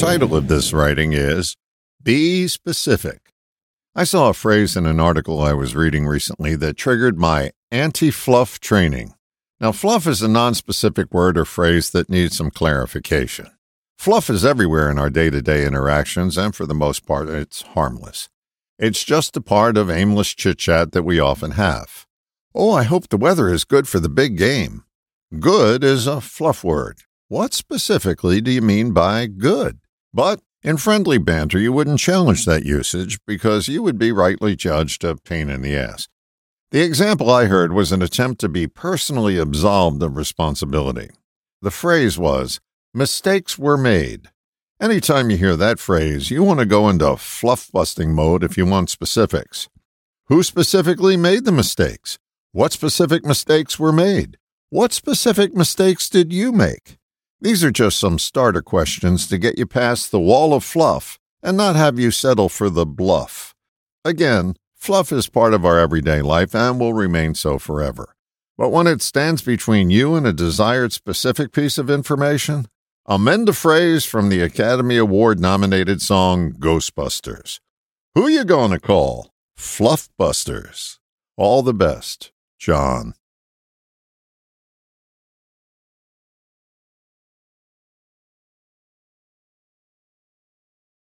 title of this writing is Be Specific. I saw a phrase in an article I was reading recently that triggered my anti fluff training. Now, fluff is a non-specific word or phrase that needs some clarification. Fluff is everywhere in our day to day interactions, and for the most part, it's harmless. It's just a part of aimless chit chat that we often have. Oh, I hope the weather is good for the big game. Good is a fluff word. What specifically do you mean by good? But in friendly banter, you wouldn't challenge that usage because you would be rightly judged a pain in the ass. The example I heard was an attempt to be personally absolved of responsibility. The phrase was, mistakes were made. Anytime you hear that phrase, you want to go into fluff busting mode if you want specifics. Who specifically made the mistakes? What specific mistakes were made? What specific mistakes did you make? These are just some starter questions to get you past the wall of fluff and not have you settle for the bluff. Again, fluff is part of our everyday life and will remain so forever. But when it stands between you and a desired specific piece of information, amend a phrase from the Academy Award nominated song Ghostbusters. Who you gonna call? Fluffbusters. All the best, John.